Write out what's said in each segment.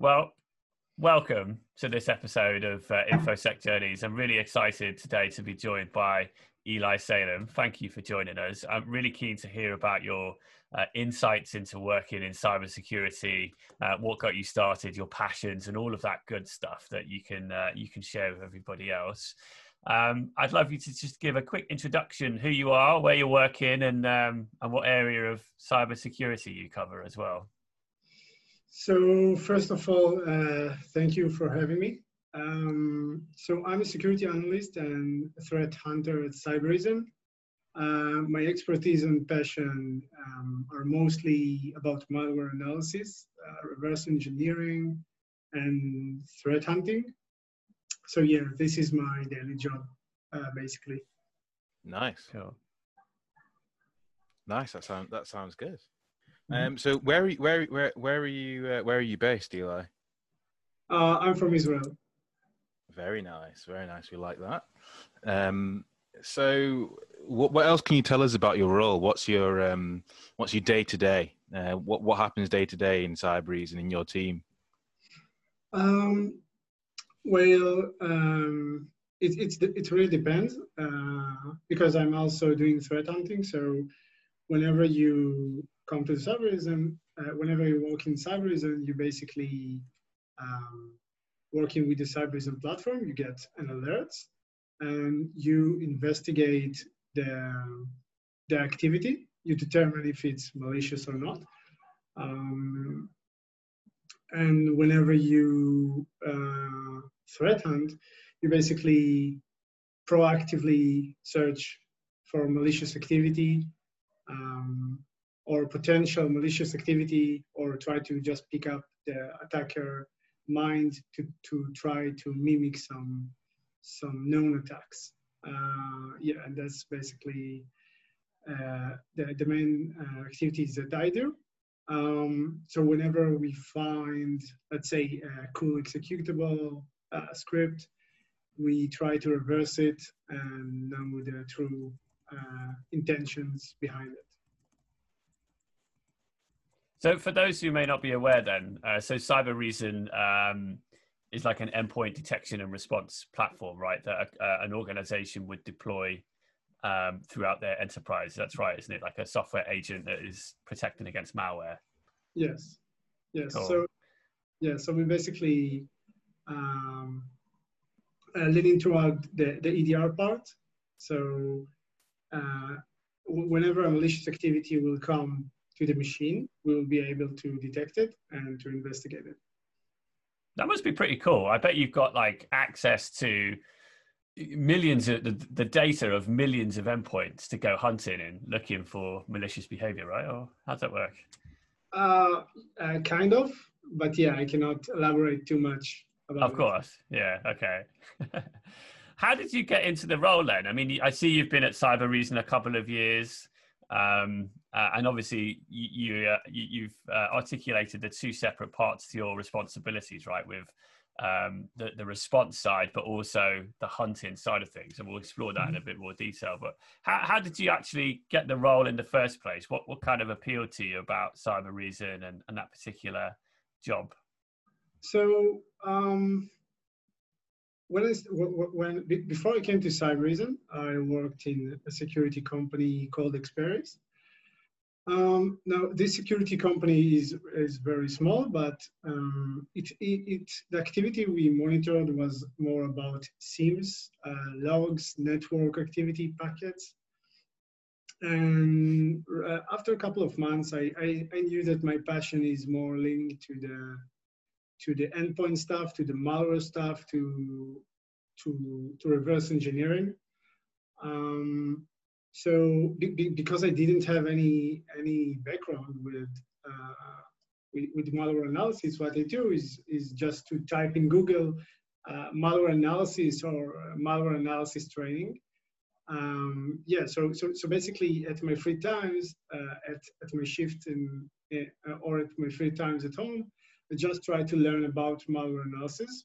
Well, welcome to this episode of uh, InfoSec Journeys. I'm really excited today to be joined by Eli Salem. Thank you for joining us. I'm really keen to hear about your uh, insights into working in cybersecurity, uh, what got you started, your passions, and all of that good stuff that you can uh, you can share with everybody else. Um, I'd love you to just give a quick introduction, who you are, where you're working, and um, and what area of cybersecurity you cover as well. So first of all, uh, thank you for having me. Um, so I'm a security analyst and threat hunter at Cybereason. Uh, my expertise and passion um, are mostly about malware analysis, uh, reverse engineering, and threat hunting. So yeah, this is my daily job, uh, basically. Nice. Cool. Nice. That sounds that sounds good. Mm-hmm. Um, so where are you, where where where are you uh, where are you based, Eli? Uh, I'm from Israel. Very nice, very nice. We like that. Um, so what what else can you tell us about your role? What's your um, what's your day to day? What what happens day to day in Cybereason and in your team? Um, well, um, it, it's it really depends uh, because I'm also doing threat hunting. So whenever you come to Cybereason, uh, whenever you work in Cybereason, you basically um, working with the Cybereason platform, you get an alert and you investigate the, the activity. You determine if it's malicious or not. Um, and whenever you uh, threat hunt, you basically proactively search for malicious activity um, or potential malicious activity or try to just pick up the attacker mind to, to try to mimic some some known attacks. Uh, yeah, and that's basically uh, the, the main uh, activities that I do. Um, so whenever we find, let's say, a cool executable uh, script, we try to reverse it and know the true uh, intentions behind it. So, for those who may not be aware, then, uh, so Cybereason um, is like an endpoint detection and response platform, right? That uh, an organization would deploy um, throughout their enterprise. That's right, isn't it? Like a software agent that is protecting against malware. Yes. Yes. Cool. So, yeah. So we basically um, uh, leading throughout the, the EDR part. So uh, whenever a malicious activity will come to the machine, we will be able to detect it and to investigate it. That must be pretty cool. I bet you've got like access to millions of the, the data of millions of endpoints to go hunting and looking for malicious behavior, right? Or how does that work? Uh, uh, kind of, but yeah, I cannot elaborate too much about. Of course, it. yeah, okay. how did you get into the role then? I mean, I see you've been at Cybereason a couple of years. Um, uh, and obviously, you, you, uh, you have uh, articulated the two separate parts to your responsibilities, right? With um, the, the response side, but also the hunting side of things. And we'll explore that in a mm-hmm. bit more detail. But how, how did you actually get the role in the first place? What, what kind of appealed to you about Cybereason and, and that particular job? So, um, when I, when before I came to Cybereason, I worked in a security company called Experis. Um, now, this security company is is very small, but um, it, it, it, the activity we monitored was more about SIEMs, uh, logs, network activity packets. And uh, after a couple of months, I, I, I knew that my passion is more linked to the to the endpoint stuff, to the malware stuff, to to to reverse engineering. Um, so be, be, because I didn't have any any background with, uh, with, with malware analysis, what I do is is just to type in Google uh, malware analysis or malware analysis training. Um, yeah, so so so basically, at my free times, uh, at at my shift in uh, or at my free times at home, I just try to learn about malware analysis.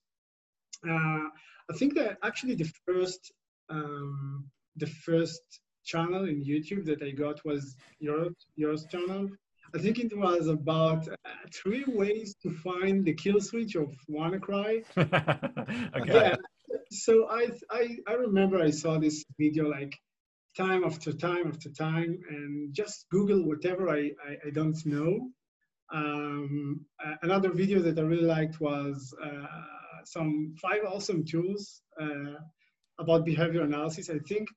Uh, I think that actually the first um, the first channel in YouTube that I got was your yours channel. I think it was about uh, three ways to find the kill switch of WannaCry. okay. Yeah. So I, I I remember I saw this video like time after time after time, and just Google whatever I I, I don't know. Um, another video that I really liked was uh, some five awesome tools uh, about behavior analysis. I think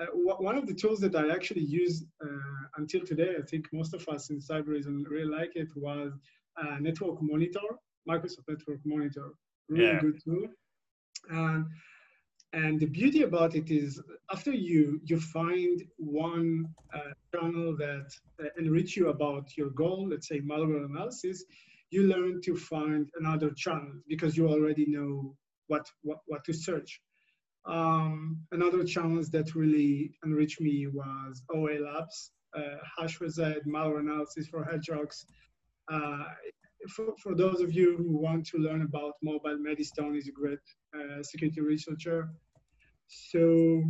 uh, one of the tools that I actually use uh, until today, I think most of us in Cybereason really like it, was uh, Network Monitor, Microsoft Network Monitor. Really Yeah. good tool. Um, and the beauty about it is after you you find one uh, channel that uh, enrich you about your goal, let's say malware analysis, you learn to find another channel because you already know what what, what to search. Um, another challenge that really enriched me was OALabs, uh, hasherezade, malware analysis for hedgehogs. Uh, for, for those of you who want to learn about mobile, Maddie Stone is a great uh, security researcher. So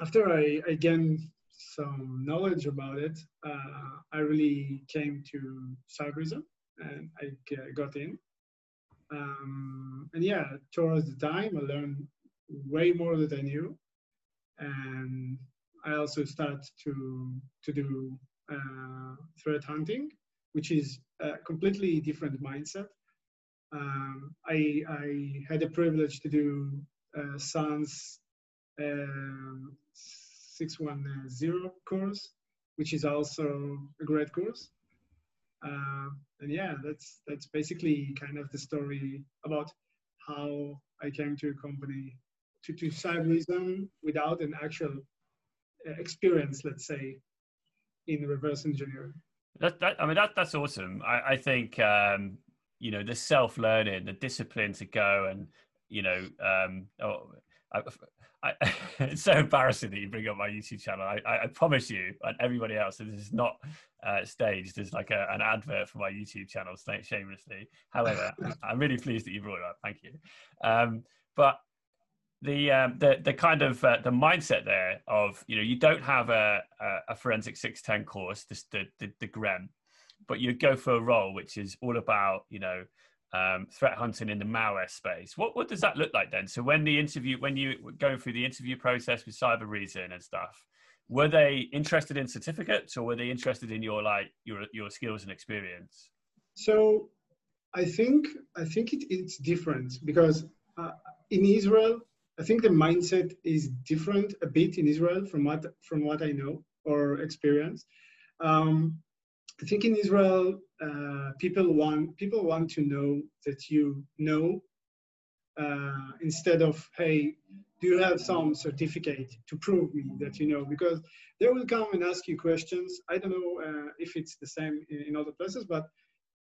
after I, I gained some knowledge about it, uh, I really came to Cybereason and I got in. Um, and yeah, towards the time, I learned way more than I knew, and I also started to to do uh, threat hunting, which is a completely different mindset. Um, I I had the privilege to do uh, SANS um, 610 course, which is also a great course. Uh, and yeah, that's that's basically kind of the story about how I came to a company to, to without an actual uh, experience, let's say, in reverse engineering. That, that, I mean, that, that's awesome. I, I think, um, you know, the self learning, the discipline to go and, you know, um, oh, I, I, it's so embarrassing that you bring up my YouTube channel. I, I, I promise you and everybody else that this is not uh, staged. There's like a, an advert for my YouTube channel, shamelessly. However, I'm really pleased that you brought it up. Thank you. Um, but the um, the the kind of uh, the mindset there of you know you don't have a a, forensic 610 course the, the the GREM but you go for a role which is all about you know um, threat hunting in the malware space. What what does that look like then? So when the interview when you were going through the interview process with Cybereason and stuff were they interested in certificates or were they interested in your like your your skills and experience? So I think I think it, it's different because uh, in Israel, I think the mindset is different a bit in Israel from what from what I know or experience. Um, I think in Israel, uh, people want people want to know that you know uh, instead of hey, do you have some certificate to prove me that you know? Because they will come and ask you questions. I don't know uh, if it's the same in, in other places, but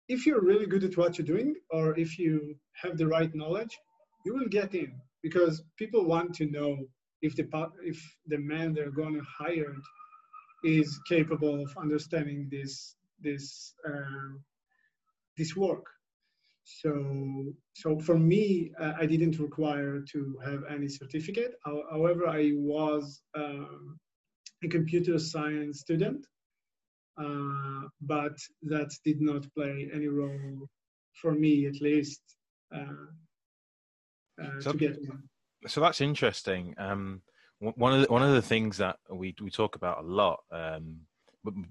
if you're really good at what you're doing or if you have the right knowledge you will get in because people want to know if the if the man they're going to hire is capable of understanding this this uh, this work. So so for me uh, i didn't require to have any certificate. However i was um, a computer science student uh, but that did not play any role for me at least uh, So- to get so that's interesting. Um, one of the, one of the things that we we talk about a lot um,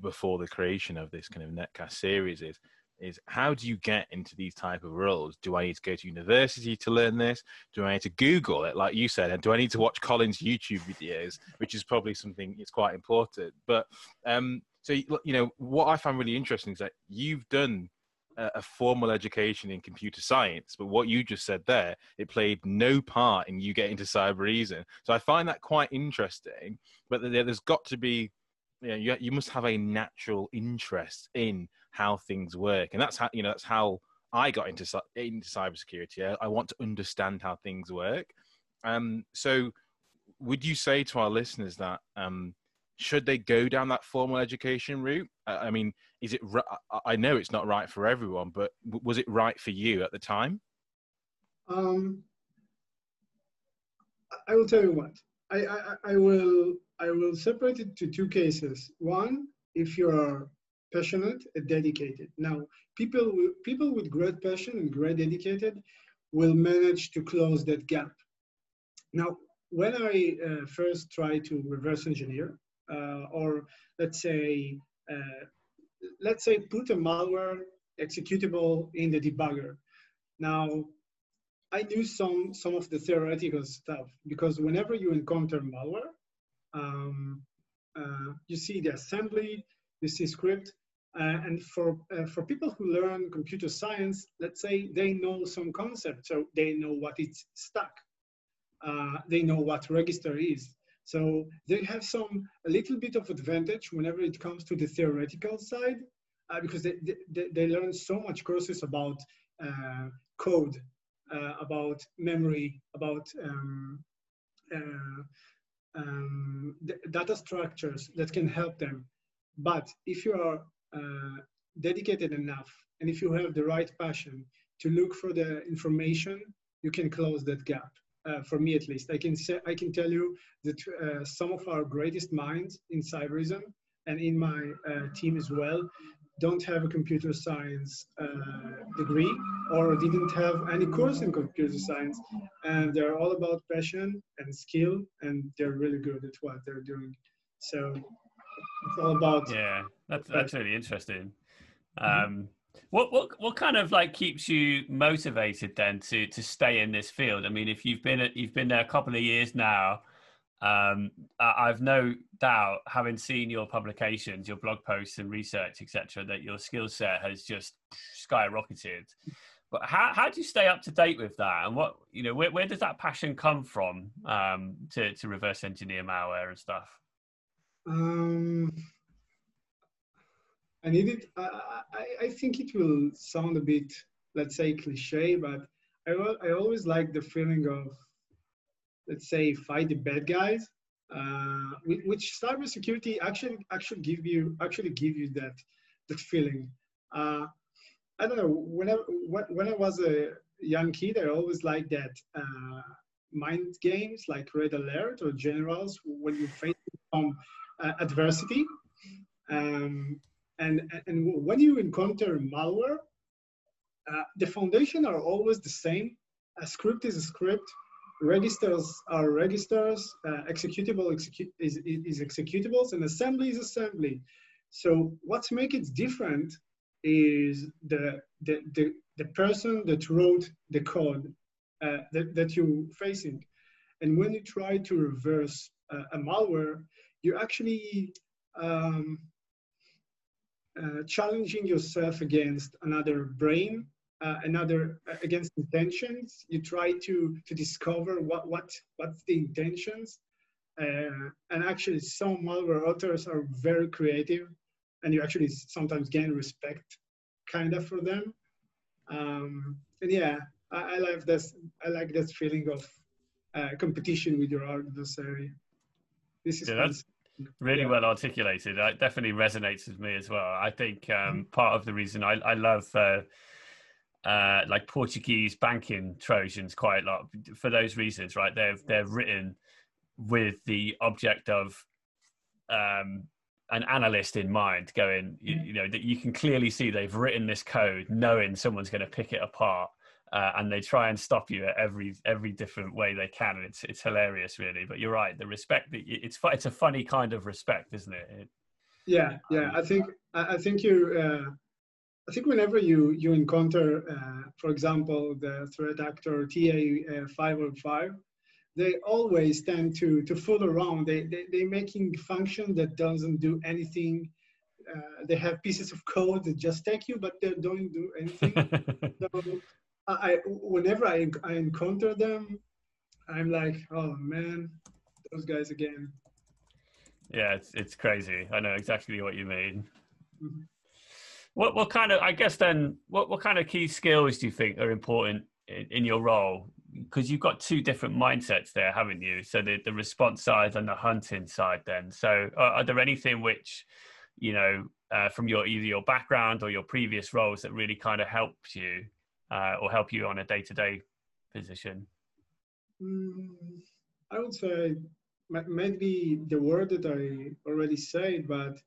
before the creation of this kind of netcast series is is how do you get into these type of roles? Do I need to go to university to learn this? Do I need to Google it, like you said, and do I need to watch Colin's YouTube videos, which is probably something it's quite important. But um, so you you know what I found really interesting is that you've done a formal education in computer science, but what you just said there, it played no part in you getting to Cybereason. So I find that quite interesting. But there- there's got to be, you know, you, you must have a natural interest in how things work, and that's how you know that's how I got into into cybersecurity. I, I want to understand how things work. Um, so would you say to our listeners that um, should they go down that formal education route? I mean, is it? I- know it's not right for everyone, but was it right for you at the time? Um, I- will tell you what. I, I, I will I will separate it to two cases. One, if you're passionate and dedicated. Now, people people with great passion and great dedicated will manage to close that gap. Now, when I uh, first try to reverse engineer, uh, or let's say, uh, let's say put a malware executable in the debugger. Now, I knew some some of the theoretical stuff because whenever you encounter malware, um, uh, you see the assembly, you see script, uh, and for uh, for people who learn computer science, let's say they know some concept, so they know what it's stack, uh, they know what register is. So they have some a little bit of advantage whenever it comes to the theoretical side, uh, because they, they, they learn so much courses about uh, code, uh, about memory, about um, um, data structures that can help them. But if you are uh, dedicated enough and if you have the right passion to look for the information, you can close that gap. Uh, for me, at least, I can say I can tell you that uh, some of our greatest minds in Cybereason and in my uh, team as well don't have a computer science uh, degree or didn't have any course in computer science. And they're all about passion and skill and they're really good at what they're doing. So it's all about yeah that's that's really interesting. Um what what what kind of like keeps you motivated then to to stay in this field i mean if you've been at, you've been there a couple of years now um, I've no doubt, having seen your publications, your blog posts and research, etc., that your skill set has just skyrocketed. But how, how do you stay up to date with that? And what you know, where, where does that passion come from um, to to reverse engineer malware and stuff? Um, I need it. I, I, I think it will sound a bit, let's say, cliche, but I I always like the feeling of let's say fight the bad guys uh, which cybersecurity actually actually give you actually give you that that feeling uh, i don't know when I, when I was a young kid i always liked that uh, mind games like red alert or generals when you face some uh, adversity um, and and when you encounter malware uh, the foundation are always the same a script is a script registers are registers, uh, executable execu is, is executables, and assembly is assembly. So what's make it different is the, the, the, the person that wrote the code uh, that, that you're facing. And when you try to reverse uh, a malware, you're actually um, uh, challenging yourself against another brain uh, another uh, against intentions. You try to to discover what what what's the intentions, uh, and actually some malware authors are very creative, and you actually sometimes gain respect, kind of for them. Um, and yeah, I, I, like this. I like that feeling of uh, competition with your adversary. This is. Yeah, that's really yeah. well articulated. It definitely resonates with me as well. I think um, mm-hmm. part of the reason I, I love uh, uh, like Portuguese banking Trojans quite a lot for those reasons, right? They're they're written with the object of um, an analyst in mind, going, you, you, know, that you can clearly see they've written this code knowing someone's going to pick it apart, uh, and they try and stop you at every every different way they can, and it's it's hilarious, really. But you're right, the respect that it's it's a funny kind of respect, isn't it? it yeah, yeah. I think I think you. Uh I think whenever you you encounter, uh, for example, the threat actor TA505, uh, they always tend to to fool around. They they they making function that doesn't do anything. Uh, they have pieces of code that just take you, but they don't do anything. so I, whenever I, I encounter them, I'm like, oh man, those guys again. Yeah, it's it's crazy. I know exactly what you mean. Mm-hmm. What what kind of I guess then what what kind of key skills do you think are important in, in your role? Because you've got two different mindsets there, haven't you? So the the response side and the hunting side. Then, so are, are there anything which you know uh, from your either your background or your previous roles that really kind of helped you uh, or help you on a day to day position? Mm, I would say maybe the word that I already said, but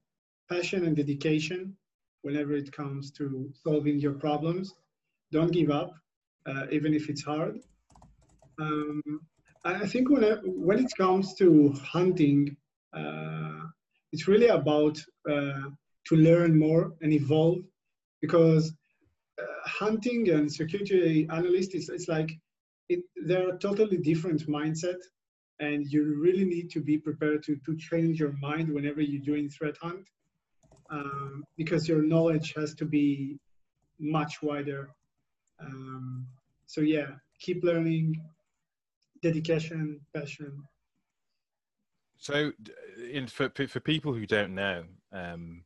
passion and dedication whenever it comes to solving your problems. Don't give up, uh, even if it's hard. Um, I think when it, when it comes to hunting, uh, it's really about uh, to learn more and evolve because hunting and security analyst is it's like it, they're a totally different mindset and you really need to be prepared to, to change your mind whenever you're doing threat hunt um, because your knowledge has to be much wider. Um, so yeah keep learning dedication passion. So in, for, for people who don't know um,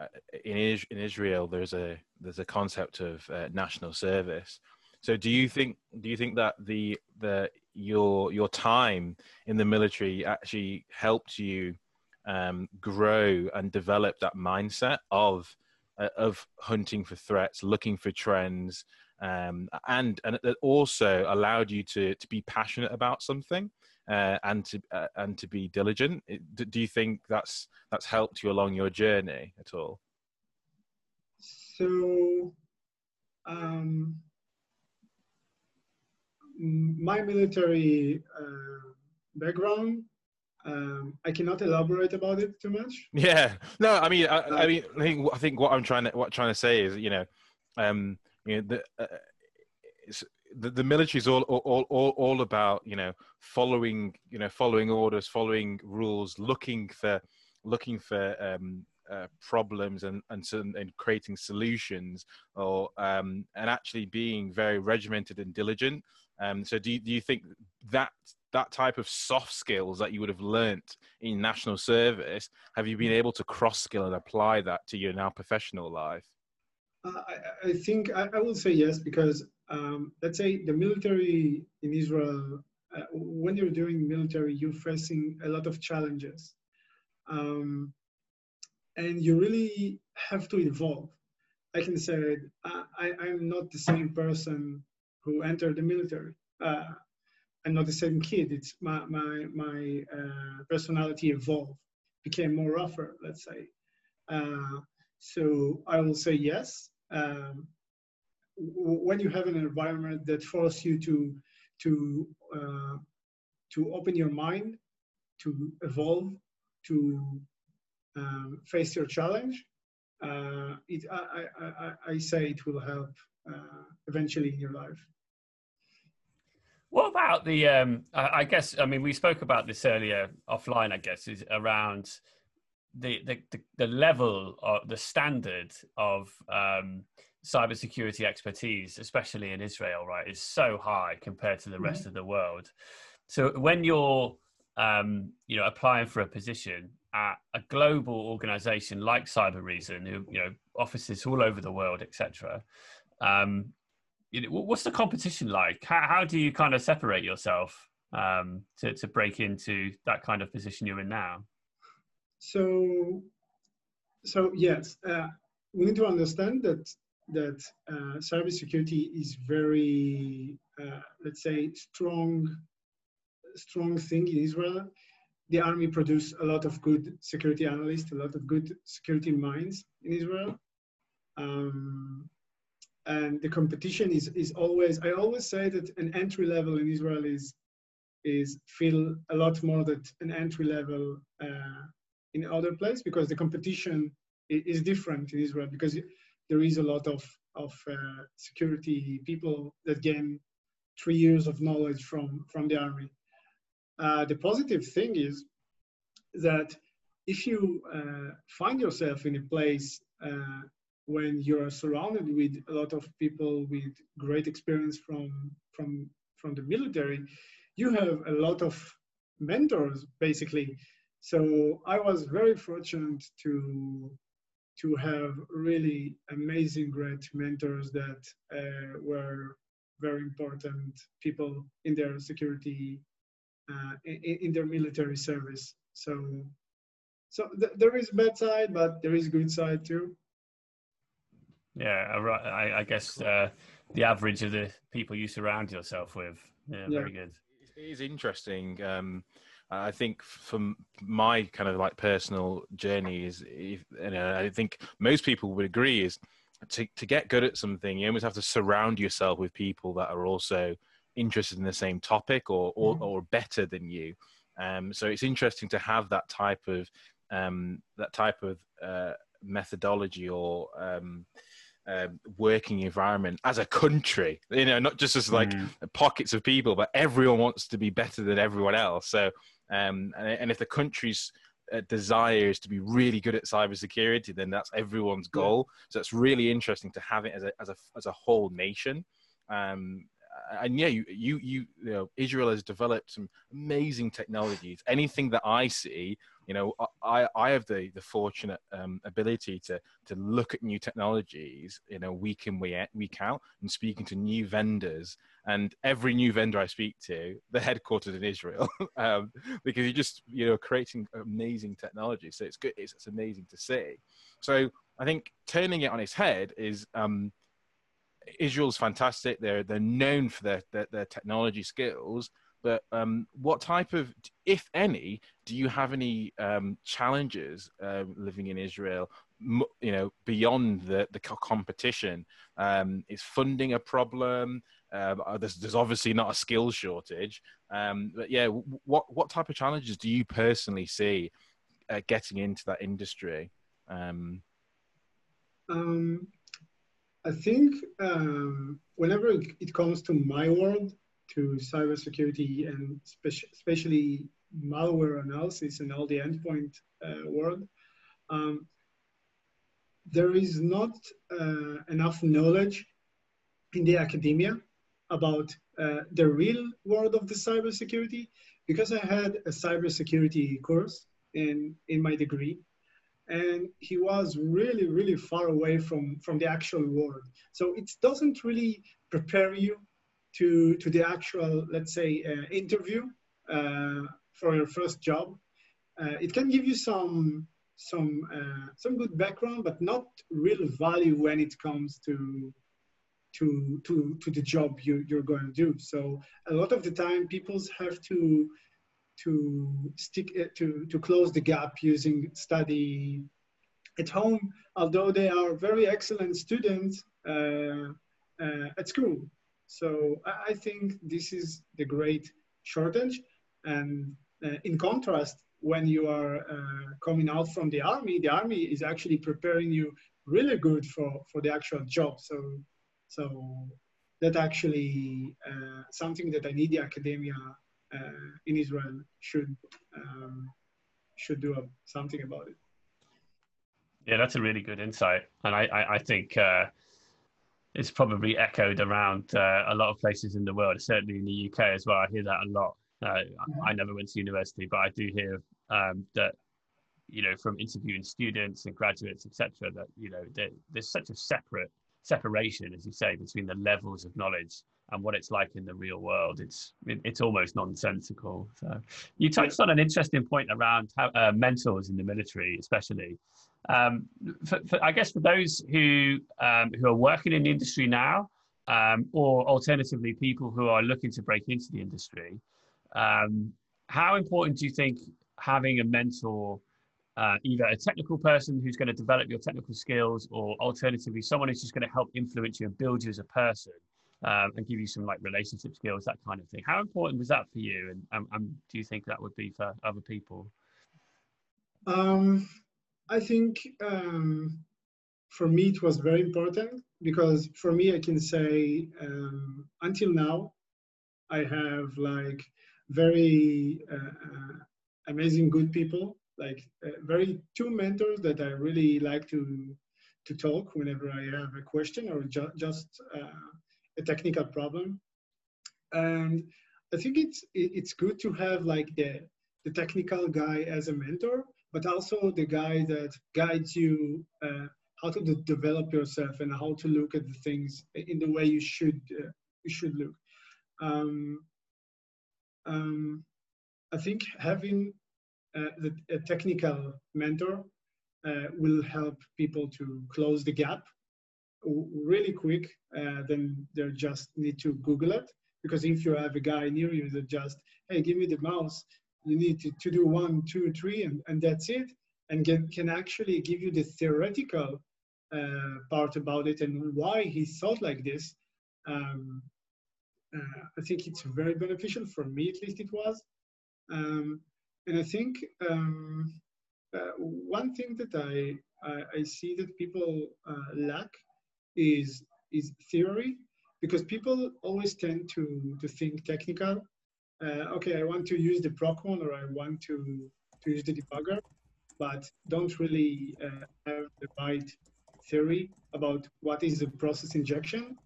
uh, in, in Israel there's a there's a concept of uh, national service. So do you think do you think that the the your your time in the military actually helped you um, grow and develop that mindset of uh, of hunting for threats, looking for trends, um, and and it also allowed you to to be passionate about something uh, and to uh, and to be diligent. Do you think that's that's helped you along your journey at all? So, um, my military uh, background um, I cannot elaborate about it too much. Yeah, no, I mean, I, I, mean, I think I think what I'm trying to what I'm trying to say is, you know, um, you know, the uh, the, the military is all, all all all about you know following you know following orders, following rules, looking for looking for um, uh, problems and and, and creating solutions, or um, and actually being very regimented and diligent. Um, so do you, do you think that that type of soft skills that you would have learnt in national service, have you been able to cross skill and apply that to your now professional life? I, I, think I, I, will say yes because um, let's say the military in Israel, uh, when you're doing military, you're facing a lot of challenges, um, and you really have to evolve. I can say I, I'm not the same person who entered the military. Uh, I'm not the same kid. It's my my my uh, personality evolved, became more rougher, let's say. Uh, so I will say yes. Um, when you have an environment that forces you to to uh, to open your mind, to evolve, to um, face your challenge, uh, it, I, I, I, say it will help uh, eventually in your life. What about the? Um, I, I, guess I mean we spoke about this earlier offline. I guess is around the the the, the level of the standard of um, cybersecurity expertise, especially in Israel, right, is so high compared to the rest mm-hmm. of the world. So when you're um, you know applying for a position at a global organization like Cybereason, who you know offices all over the world, etc. Um, you know, what's the competition like? How, how do you kind of separate yourself um, to, to break into that kind of position you're in now? So, so yes, uh, we need to understand that that uh, cybersecurity is very, uh, let's say, strong, strong thing in Israel. The army produce a lot of good security analysts, a lot of good security minds in Israel. Um, and the competition is is always i always say that an entry level in israel is is feel a lot more that an entry level uh, in other place because the competition is different in israel because there is a lot of of uh, security people that gain three years of knowledge from from the army. Uh, the positive thing is that if you uh, find yourself in a place uh, when you're surrounded with a lot of people with great experience from from from the military you have a lot of mentors basically so i was very fortunate to to have really amazing great mentors that uh, were very important people in their security uh, in, in, their military service so so th- there is a bad side but there is a good side too yeah, I, I guess uh, the average of the people you surround yourself with. Yeah, yeah. very good. It is interesting. Um, I think from my kind of like personal journey is, if, you know, I think most people would agree is to to get good at something, you almost have to surround yourself with people that are also interested in the same topic or or, mm. or better than you. Um, so it's interesting to have that type of um, that type of uh, methodology or um, um, working environment as a country. You know, not just as like mm. pockets of people, but everyone wants to be better than everyone else. So, um, and, and if the country's uh, desire is to be really good at cybersecurity, then that's everyone's goal. So it's really interesting to have it as a as a as a whole nation. Um, and yeah, you, you you you know Israel has developed some amazing technologies. Anything that I see, you know, I I have the the fortunate um, ability to to look at new technologies, you know, week in week out, and speaking to new vendors. And every new vendor I speak to, they're headquartered in Israel, um, because you're just you know creating amazing technology. So it's good. It's, it's amazing to see. So I think turning it on its head is. Um, Israel's fantastic. They're they're known for their their, their technology skills. But um, what type of, if any, do you have any um, challenges uh, living in Israel? You know, beyond the the competition, um, is funding a problem? Um, uh, there's, there's obviously not a skills shortage, um, but yeah, what what type of challenges do you personally see uh, getting into that industry? Um I think um, whenever it comes to my world, to cybersecurity and spe- especially malware analysis and all the endpoint uh, world, um, there is not uh, enough knowledge in the academia about uh, the real world of the cybersecurity because I had a cybersecurity course in, in my degree and he was really really far away from from the actual world. So it doesn't really prepare you to to the actual let's say uh, interview uh, for your first job. Uh, it can give you some some uh, some good background but not real value when it comes to to to to the job you, you're going to do. So a lot of the time people have to to stick uh, to to close the gap using study at home, although they are very excellent students uh, uh, at school. So I think this is the great shortage. And uh, in contrast, when you are uh, coming out from the army, the army is actually preparing you really good for, for the actual job. So, so that actually uh, something that I need the academia in Israel should um, should do something about it. Yeah, that's a really good insight, and I I, I think uh, it's probably echoed around uh, a lot of places in the world, certainly in the UK as well. I hear that a lot. Uh, I never went to university, but I do hear um, that you know from interviewing students and graduates, etc., that you know there's such a separate separation, as you say, between the levels of knowledge and what it's like in the real world. It's it, it's almost nonsensical. So you touched on an interesting point around how uh, mentors in the military, especially. Um, for, for, I guess for those who um, who are working in the industry now, um, or alternatively people who are looking to break into the industry, um, how important do you think having a mentor uh, either a technical person who's going to develop your technical skills or alternatively someone who's just going to help influence you and build you as a person um, and give you some like relationship skills that kind of thing. How important was that for you? And um, um, do you think that would be for other people? Um, i think um, for me it was very important because for me i can say um, until now i have like very uh, uh, amazing good people like uh, very two mentors that I really like to to talk whenever I have a question or ju- just uh, a technical problem. And I think it's it's good to have like the the technical guy as a mentor, but also the guy that guides you uh, how to de- develop yourself and how to look at the things in the way you should uh, you should look. Um, um, I think having uh, the, a technical mentor uh, will help people to close the gap really quick. Uh, then they just need to Google it because if you have a guy near you that just hey give me the mouse, you need to, to do one, two, three, and, and that's it. And can, can actually give you the theoretical uh, part about it and why he thought like this. Um, uh, I think it's very beneficial for me, at least it was. Um, and I think um, uh, one thing that I, I, I see that people uh, lack is is theory because people always tend to to think technical. Uh, okay, I want to use the Procmon or I want to to use the debugger, but don't really uh, have the right theory about what is a process injection.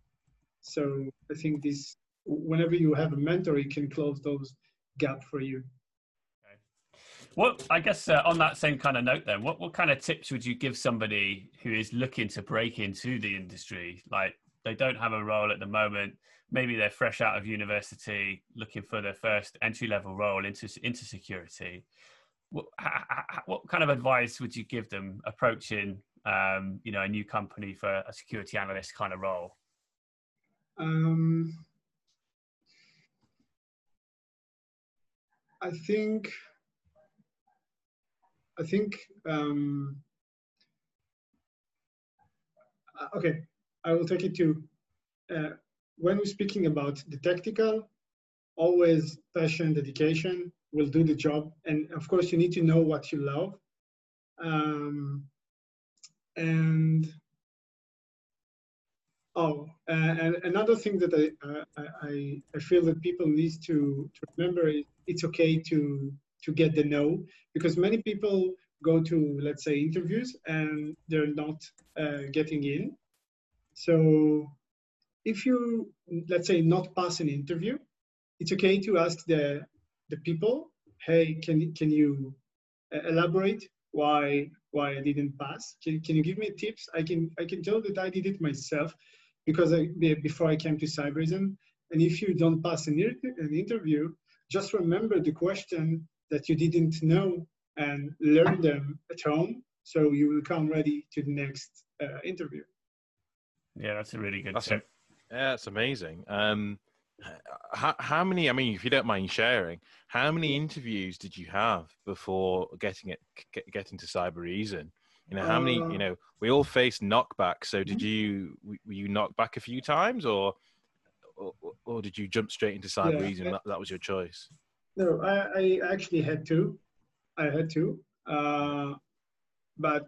So I think this, whenever you have a mentor, it can close those gap for you. Well, I guess uh, on that same kind of note, then, what, what kind of tips would you give somebody who is looking to break into the industry? Like they don't have a role at the moment, maybe they're fresh out of university, looking for their first entry level role into into security. What, what kind of advice would you give them approaching, um, you know, a new company for a security analyst kind of role? Um, I think I think, um, uh, okay, I will take it to, uh, when we're speaking about the tactical, always passion, dedication will do the job. And of course, you need to know what you love. Um, and oh, uh, and another thing that I, uh, I, I feel that people need to, to remember is it's okay to to get the no because many people go to let's say interviews and they're not uh, getting in. So if you let's say not pass an interview it's okay to ask the the people hey can can you uh, elaborate why why i didn't pass? Can, can you give me tips? I can i can tell that i did it myself because I, before i came to Cybereason. And if you don't pass an, an interview just remember the question that you didn't know and learn them at home so you will come ready to the next uh, interview. Yeah, that's a really good that's tip. A, yeah, that's amazing. Um, how, how many, I mean, if you don't mind sharing, how many interviews did you have before getting it, get, getting to Cybereason? You know, how uh, many, you know, we all face knockbacks So did you, were you knocked back a few times or, or, or did you jump straight into Cybereason? Yeah, that, that was your choice? No, I, I actually had to. I had to. Uh, but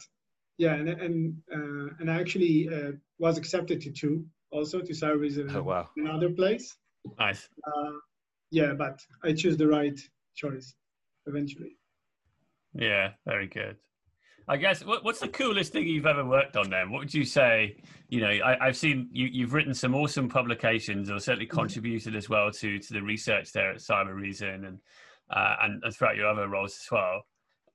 yeah, and and uh, and I actually uh, was accepted to two also to service in oh, wow. another place. Nice. Uh, yeah, but I choose the right choice eventually. Yeah, very good. I guess what, what's the coolest thing you've ever worked on then? What would you say? You know, I, have seen you, you've written some awesome publications, or certainly mm-hmm. contributed as well to to the research there at Cybereason and uh, and, and, throughout your other roles as well.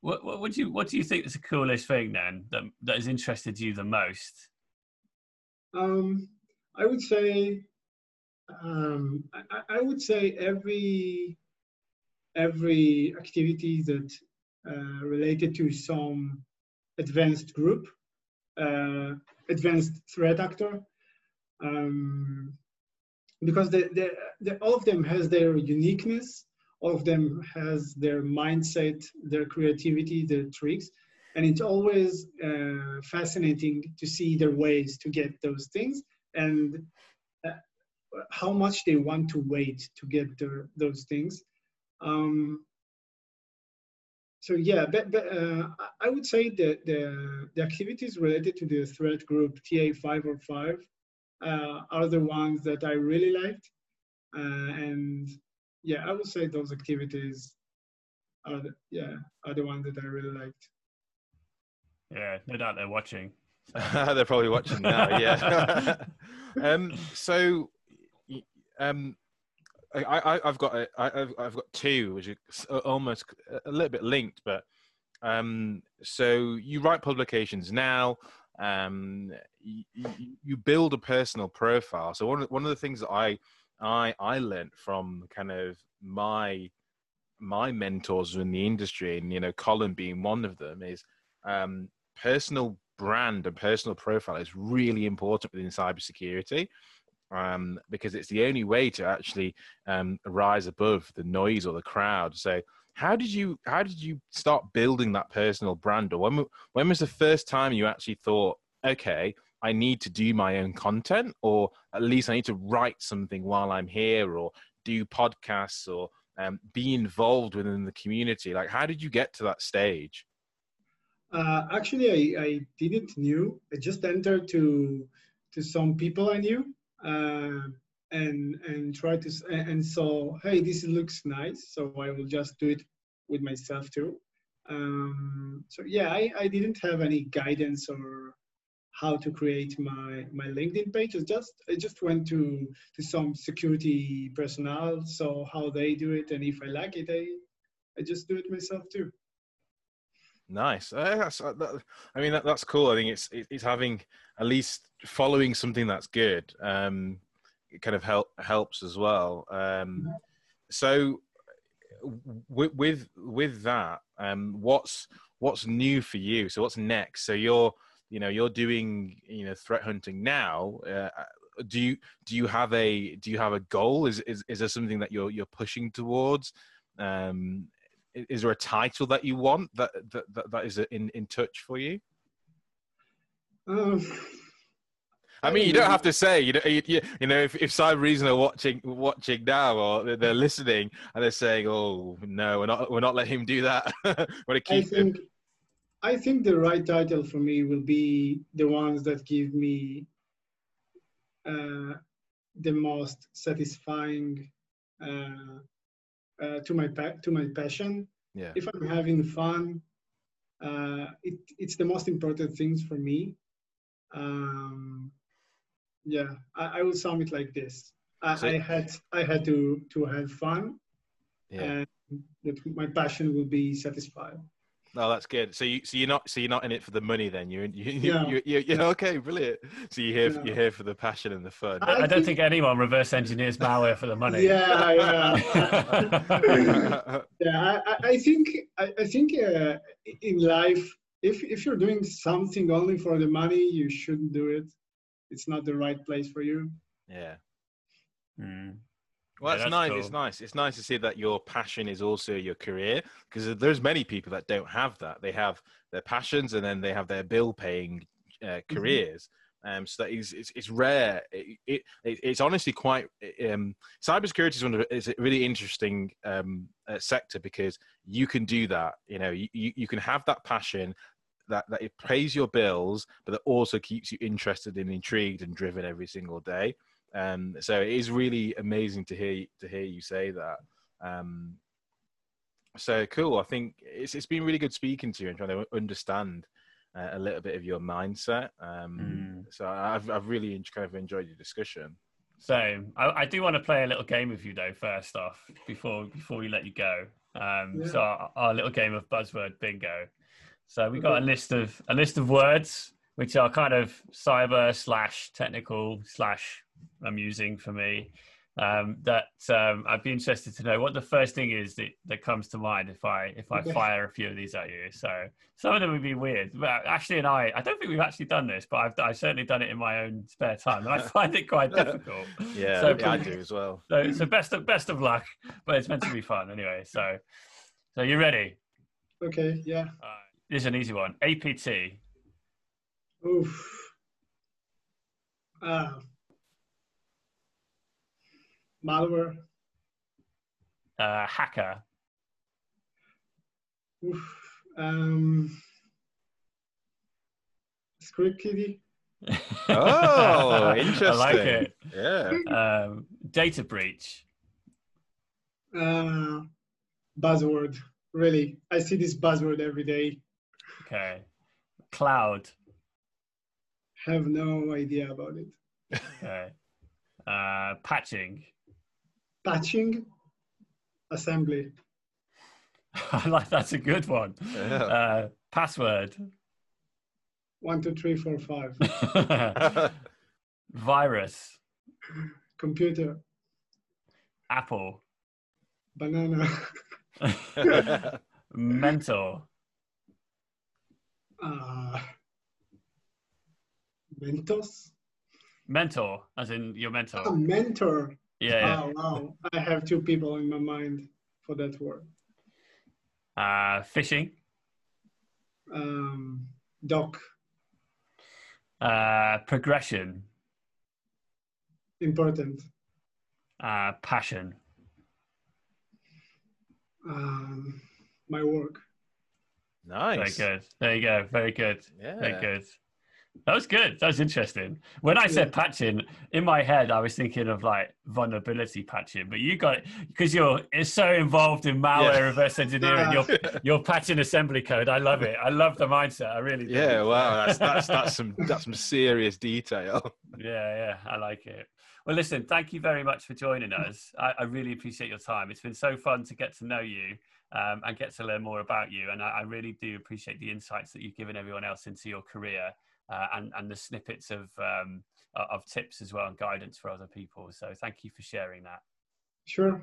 What, what would you what do you think is the coolest thing then that that has interested you the most? Um, I would say, um, I, I would say every every activity that uh, related to some advanced group, uh, advanced threat actor, um, because they, they, they, all of them has their uniqueness, all of them has their mindset, their creativity, their tricks, and it's always uh, fascinating to see their ways to get those things and uh, how much they want to wait to get their, those things. Um, so yeah, but, but uh, I would say that the, the activities related to the threat group TA505 uh, are the ones that I really liked. Uh, and yeah, I would say those activities are the, yeah are the ones that I really liked. Yeah, no doubt they're watching. they're probably watching now. Yeah. um, so, um, I, have got a, I, have I've got two, which are almost a little bit linked, but um, so you write publications now. Um, you, you build a personal profile. So one of, one of the things that I I I learned from kind of my my mentors in the industry, and you know, Colin being one of them, is um, personal brand and personal profile is really important within cybersecurity um, because it's the only way to actually um, rise above the noise or the crowd. So how did you how did you start building that personal brand? Or when when was the first time you actually thought okay i need to do my own content or at least i need to write something while i'm here or do podcasts or um, be involved within the community? Like how did you get to that stage? Uh, actually I, I didn't knew. I just entered to to some people i knew uh, and and try to and so hey this looks nice so i will just do it with myself too. Um, so yeah I, I didn't have any guidance or how to create my my linkedin page. I just i just went to to some security personnel saw how they do it and if i like it i i just do it myself too Nice. Uh, that's, uh, that, I mean, that, that's cool. I think it's it's having at least following something that's good. Um, it kind of help helps as well. Um, so with with with that, um, what's what's new for you? So what's next? So you're you know you're doing you know threat hunting now. Uh, do you do you have a do you have a goal? Is is is there something that you're you're pushing towards? Um, is there a title that you want that that that, that is in in touch for you? Um, I mean, you don't have to say. You know, you, you know, if if Cybereason are watching watching now or they're listening and they're saying, "Oh no, we're not we're not letting him do that." we're keep I think, him. I think the right title for me will be the ones that give me uh, the most satisfying uh, uh, to my pa- to my passion. Yeah. If I'm having fun, uh, it, it's the most important things for me. Um, yeah I, I will sum it like this I, so, I had i had to to have fun yeah. and that my passion will be satisfied no, that's good. So you, so you're not, so you're not in it for the money, then. You're, you, you, yeah. you, you, you okay, brilliant. So you're here, yeah. you're here for the passion and the fun. I, I don't think anyone reverse engineers malware for the money. Yeah, yeah. yeah, I, I think, I, I think uh, in life, if if you're doing something only for the money, you shouldn't do it it's not the right place for you. Yeah. Mm. Well, that's, yeah, that's nice. Cool. It's nice. It's nice to see that your passion is also your career because there's many people that don't have that. They have their passions and then they have their bill-paying uh, mm-hmm. careers. Mm-hmm. Um, so that is it's, it's rare. It, it, it's honestly quite. Um, cybersecurity is one of is a really interesting um, uh, sector because you can do that. You know, you, you can have that passion that that it pays your bills, but that also keeps you interested and intrigued and driven every single day. Um, so it is really amazing to hear to hear you say that. Um, so cool. I think it's it's been really good speaking to you and trying to understand uh, a little bit of your mindset. Um, mm. So I've I've really kind of enjoyed your discussion. So I, I, do want to play a little game with you though. First off, before before we let you go, um, yeah. so our, our, little game of buzzword bingo. So we got a list of a list of words which are kind of cyber slash technical slash amusing for me. Um, that um, I'd be interested to know what the first thing is that, that comes to mind if I if I fire a few of these at you. So some of them would be weird. But Ashley and I, I don't think we've actually done this, but I've, I've certainly done it in my own spare time, and I find it quite difficult. yeah, so, yeah, I do as well. So, so best of best of luck, but it's meant to be fun anyway. So, so you ready? Okay. Yeah. This is an easy one. APT. Oof. Uh, malware. Uh, hacker. Oof. Um, script kiddie. oh, interesting. I like it. Yeah. Um, data breach. Uh, buzzword. Really, I see this buzzword every day. Okay. Cloud. Have no idea about it. Okay. Uh, patching. Patching. Assembly. I like that's a good one. Yeah. Uh, password. One, two, three, four, five. Virus. Computer. Apple. Banana. Mentor uh, Mentos? Mentor, as in your mentor. A mentor. Yeah. yeah. Oh, wow. I have two people in my mind for that word. Uh, phishing. Um, doc. Uh, progression. Important. Uh, passion. Um, my work. Nice. Very good. There you go. Very good. Yeah. Very good. That was good. That was interesting. When I said patching, in my head, I was thinking of like vulnerability patching, but you got it because you're it's so involved in malware Yeah. reverse engineering. You're you're patching assembly code. I love it. I love the mindset. I really do. Yeah, wow, that's that's that's some that's some serious detail. Yeah, yeah, I like it. Well, listen, thank you very much for joining us. I, I really appreciate your time. It's been so fun to get to know you um, and get to learn more about you. And I, I really do appreciate the insights that you've given everyone else into your career uh, and, and the snippets of, um, of tips as well and guidance for other people. So thank you for sharing that. Sure.